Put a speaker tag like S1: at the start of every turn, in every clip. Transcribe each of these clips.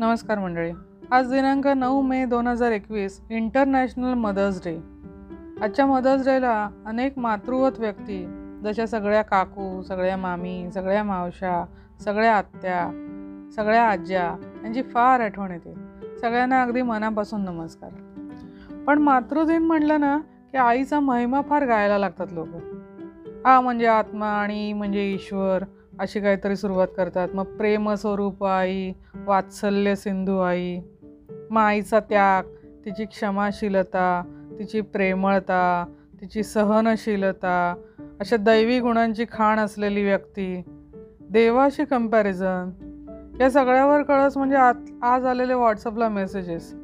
S1: नमस्कार मंडळी. आज दिनांक नऊ मे दोन हजार एकवीस इंटरनॅशनल मदर्स डे आजच्या मदर्स डेला अनेक मातृवत व्यक्ती जशा सगळ्या काकू सगळ्या मामी सगळ्या मावशा सगळ्या आत्या सगळ्या आज्या यांची फार आठवण येते. सगळ्यांना अगदी मनापासून नमस्कार. पण मातृदिन म्हटलं ना की आईचा महिमा फार गायला लागतात लोक. आ म्हणजे आत्मा आणि म्हणजे ईश्वर अशी काहीतरी सुरुवात करतात. मग प्रेमस्वरूप आई वात्सल्य सिंधू आई माईचा त्याग तिची क्षमाशीलता तिची प्रेमळता तिची सहनशीलता अशा दैवी गुणांची खाण असलेली व्यक्ती. देवाशी कंपॅरिझन या सगळ्यावर कळस म्हणजे आत आज आलेले व्हॉट्सअपला मेसेजेस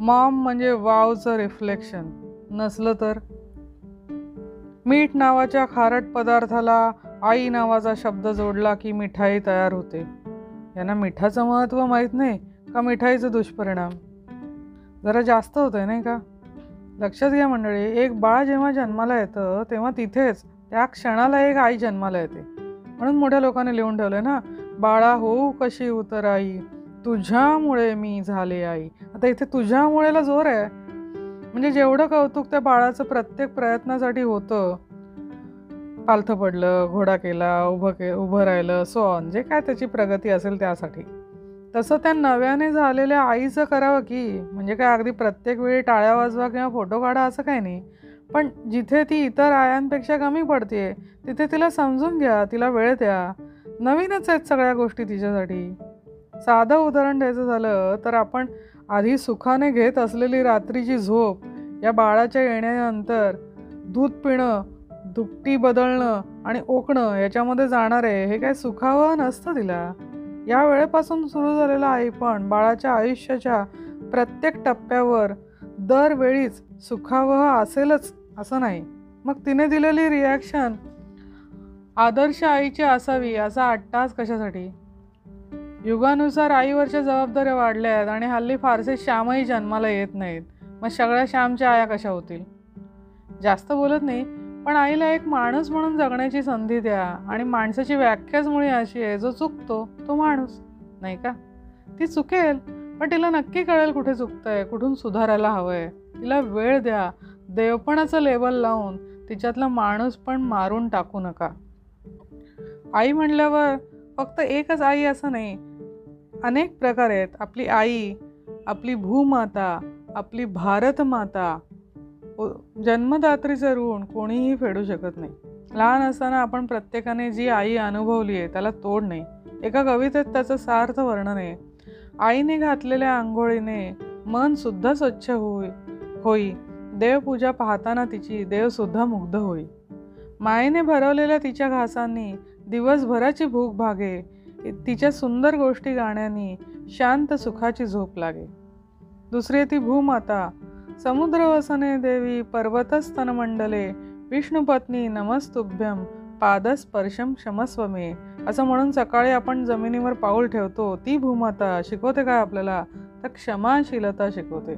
S1: मॉम म्हणजे वावचं रिफ्लेक्शन नसलं तर? मीठ नावाच्या खारट पदार्थाला आई नावाचा शब्द जोडला की मिठाई तयार होते. यांना मिठाचं महत्त्व माहीत नाही का मिठाईचं दुष्परिणाम? जरा जास्त होत आहे नाही का? लक्षात घ्या मंडळी एक बाळ जेव्हा जन्माला येतं तेव्हा तिथेच त्या क्षणाला एक आई जन्माला येते. म्हणून मोठ्या लोकांनी लिहून ठेवलं ना बाळा होऊ कशी उतर आई? तुझ्यामुळे मी झाले आई. आता इथे तुझ्यामुळेला जोर आहे. म्हणजे जेवढं कौतुक त्या बाळाचं प्रत्येक प्रयत्नासाठी होतं पालथं पडलं घोडा केला उभं के उभं राहिलं सो ऑन जे काय त्याची प्रगती असेल त्यासाठी. तसं त्या नव्याने झालेल्या आईचं करावं की म्हणजे काय अगदी प्रत्येक वेळी टाळ्या वाजवा किंवा फोटो काढा असं काही नाही. पण जिथे ती इतर आयांपेक्षा कमी पडते तिथे तिला समजून घ्या तिला वेळ द्या. नवीनच आहेत सगळ्या गोष्टी तिच्यासाठी. साधं उदाहरण द्यायचं झालं तर आपण आधी सुखाने घेत असलेली रात्रीची झोप या बाळाच्या येण्यानंतर दूध पिणं दुपटी बदलणं आणि ओकणं याच्यामध्ये जाणार आहे हे काय सुखावं नसतं तिला? या वेळेपासून सुरू झालेलं आई पण बाळाच्या आयुष्याच्या प्रत्येक टप्प्यावर दरवेळीच सुखावह असेलच असं नाही. मग तिने दिलेली रिॲक्शन आदर्श आईची असावी असा आट्टास कशासाठी? युगानुसार आईवरच्या जबाबदाऱ्या वाढल्या आहेत आणि हल्ली फारसे श्यामही जन्माला येत नाहीत. मग सगळ्या श्यामच्या आया कशा होतील? जास्त बोलत नाही. पण आईला एक माणूस म्हणून जगण्याची संधी द्या आणि माणसाची व्याख्याच मुळी अशी आहे जो चुकतो तो माणूस. नाही का? ती चुकेल पण तिला नक्की कळेल कुठे चुकतंय कुठून सुधारायला हवंय. तिला वेळ द्या देवपणाचं लेबल लावून तिच्यातला माणूस पण मारून टाकू नका. आई म्हणल्यावर फक्त एकच आई असं नाही अनेक प्रकार आहेत. आपली आई आपली भूमाता आपली भारतमाता जन्मदात्रीचं ऋण कोणीही फेडू शकत नाही. लहान असताना आपण प्रत्येकाने जी आई अनुभवली आहे त्याला तोड नाही. एका कवितेत त्याचं सार्थ वर्णन आहे आईने घातलेल्या आंघोळीने मन सुद्धा स्वच्छ होई होई. देवपूजा पाहताना तिची देवसुद्धा मुग्ध होई. मायेने भरवलेल्या तिच्या घासांनी दिवसभराची भूक भागे. तिच्या सुंदर गोष्टी गाण्यानी शांत सुखाची झोप लागे. दुसरी ती भूमाता समुद्रवसने देवी पर्वतस्तनमंडले विष्णुपत्नी नमस्तुभ्यम पादस्पर्शम क्षमस्वमे. असं म्हणून सकाळी आपण जमिनीवर पाऊल ठेवतो ती भूमाता शिकवते काय आपल्याला? तर क्षमाशीलता शिकवते.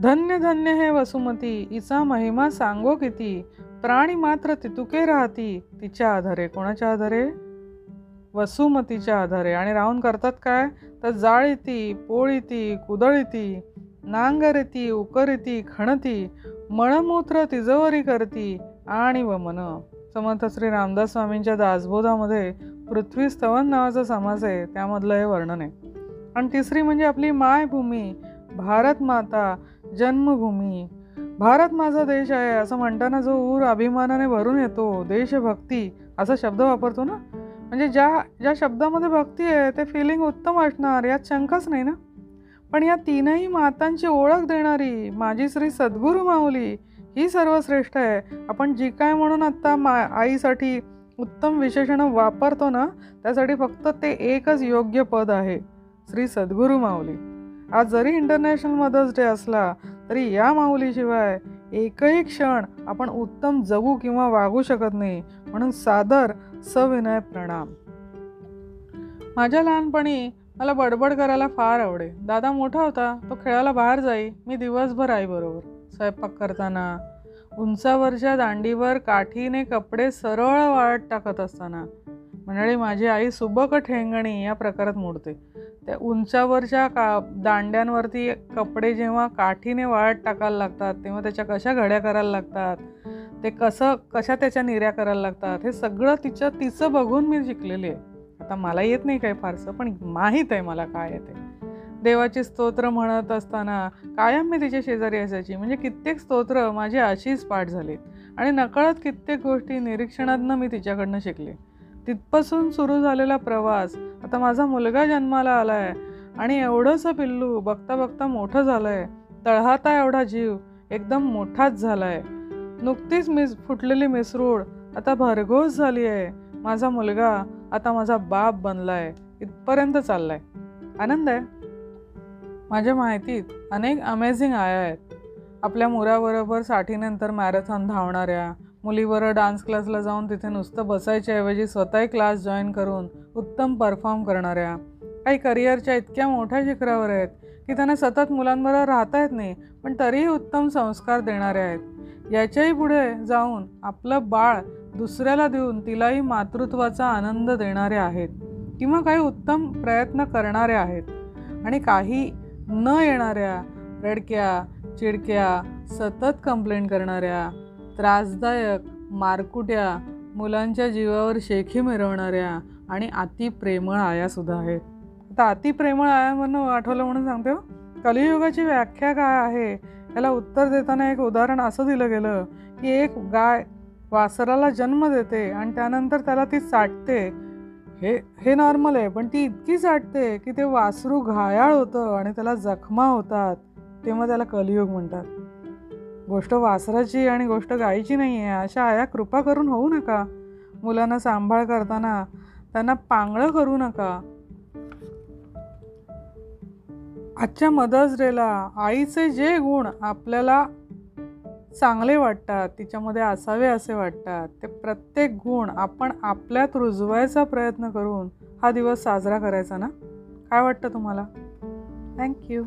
S1: धन्य धन्य हे वसुमती इचा महिमा सांगो किती? प्राणी मात्र तितुके राहती तिच्या आधारे. कोणाच्या आधारे? वसुमतीच्या आधारे. आणि राहून करतात काय? तर जाळीती पोळीती कुदळीती. नांगरती उकरती खणती मळमूत्र तिजवरी करती आणि वमन. समर्थ श्री रामदास स्वामींच्या दासबोधामध्ये पृथ्वी स्तवन नावाचा समास आहे त्यामधलं हे वर्णन आहे. आणि तिसरी म्हणजे आपली मायभूमी भारत माता जन्मभूमी. भारत माझा देश आहे असं म्हणताना जो ऊर अभिमानाने भरून येतो देशभक्ती असा शब्द वापरतो ना? म्हणजे ज्या ज्या शब्दामध्ये भक्ती आहे ते फिलिंग उत्तम असणार यात शंकाच नाही ना? पण या तीनही मातांची ओळख देणारी माझी श्री सद्गुरू माऊली ही सर्वश्रेष्ठ आहे. आपण जी काय म्हणून आत्ता मा आईसाठी उत्तम विशेषणं वापरतो ना त्यासाठी फक्त ते एकच योग्य पद आहे श्री सद्गुरू माऊली. आज जरी इंटरनॅशनल मदर्स डे असला तरी या माऊलीशिवाय एकही क्षण आपण उत्तम जगू किंवा वागू शकत नाही म्हणून सादर सविनय प्रणाम. माझ्या लहानपणी मला बडबड करायला फार आवडे. दादा मोठा होता तो खेळायला बाहेर जाई. मी दिवसभर आईबरोबर स्वयंपाक करताना उंचावरच्या दांडीवर काठीने कपडे सरळ वाळत टाकत असताना मंडळी माझी आई सुबक ठेंगणी या प्रकारात मोडते. त्या उंचावरच्या का दांड्यांवरती कपडे जेव्हा काठीने वाळत टाकायला लागतात तेव्हा त्याच्या कशा घड्या करायला लागतात? ते कसं कशा त्याच्या निर्या करायला लागतात? हे सगळं तिच्या तिचं बघून मी शिकलेली आहे. आता मला येत नाही काही फारसं पण माहीत आहे मला काय येते देवाची स्तोत्र म्हणत असताना कायम मी तिच्या शेजारी असायची. म्हणजे कित्येक स्तोत्र माझी अशीच पाठ झालीत आणि नकळत कित्येक गोष्टी निरीक्षणातनं मी तिच्याकडनं शिकले. तिथपासून सुरू झालेला प्रवास आता माझा मुलगा जन्माला आला आहे आणि एवढंसं पिल्लू बघता बघता मोठं झालं आहे तळहाता एवढा जीव एकदम मोठाच झाला आहे नुकतीच मिस फुटलेली मिसरूळ आता भरघोस झाली आहे माझा मुलगा आता माझा बाप बनला आहे इथपर्यंत चाललाय. आनंद आहे. माझ्या माहितीत अनेक अमेझिंग आया आहेत. आपल्या मुराबरोबर साठीनंतर मॅरेथॉन धावणाऱ्या मुलीवर डान्स क्लासला जाऊन तिथे नुसतं बसायच्या ऐवजी स्वतःही क्लास जॉईन करून उत्तम परफॉर्म करणाऱ्या काही करिअरच्या इतक्या मोठ्या शिखरावर आहेत की त्यांना सतत मुलांबरोबर राहता येत नाही पण तरीही उत्तम संस्कार देणारे आहेत. याच्याही पुढे जाऊन आपलं बाळ दुसऱ्याला देऊन तिलाही मातृत्वाचा आनंद देणारे आहेत किंवा काही उत्तम प्रयत्न करणारे आहेत. आणि काही न येणाऱ्या रडक्या चिडक्या सतत कंप्लेंट करणाऱ्या त्रासदायक मारकुट्या मुलांच्या जीवावर शेखी मिरवणाऱ्या आणि अति प्रेमळ आयासुद्धा आहेत. आता अति प्रेमळ आयावरनं आठवलं म्हणून सांगते हो. कलियुगाची व्याख्या काय आहे? याला उत्तर देताना एक उदाहरण असं दिलं गेलं की एक गाय वासराला जन्म देते आणि त्यानंतर त्याला ती साठते. हे हे नॉर्मल आहे पण ती इतकी साठते की ते वासरू घायाळ होतं आणि त्याला जखमा होतात. तेव्हा त्याला कलियुग म्हणतात. गोष्ट वासराची आणि गोष्ट गायीची नाही आहे अशा आया कृपा करून होऊ नका. मुलांना सांभाळ करताना त्यांना पांगळं करू नका. आजच्या मदर्स डेला आईचे जे गुण आपल्याला चांगले वाटतात तिच्यामध्ये असावे असे वाटतात. ते प्रत्येक गुण आपण आपल्यात रुजवायचा प्रयत्न करून हा दिवस साजरा करायचा ना? काय वाटतं तुम्हाला? थँक्यू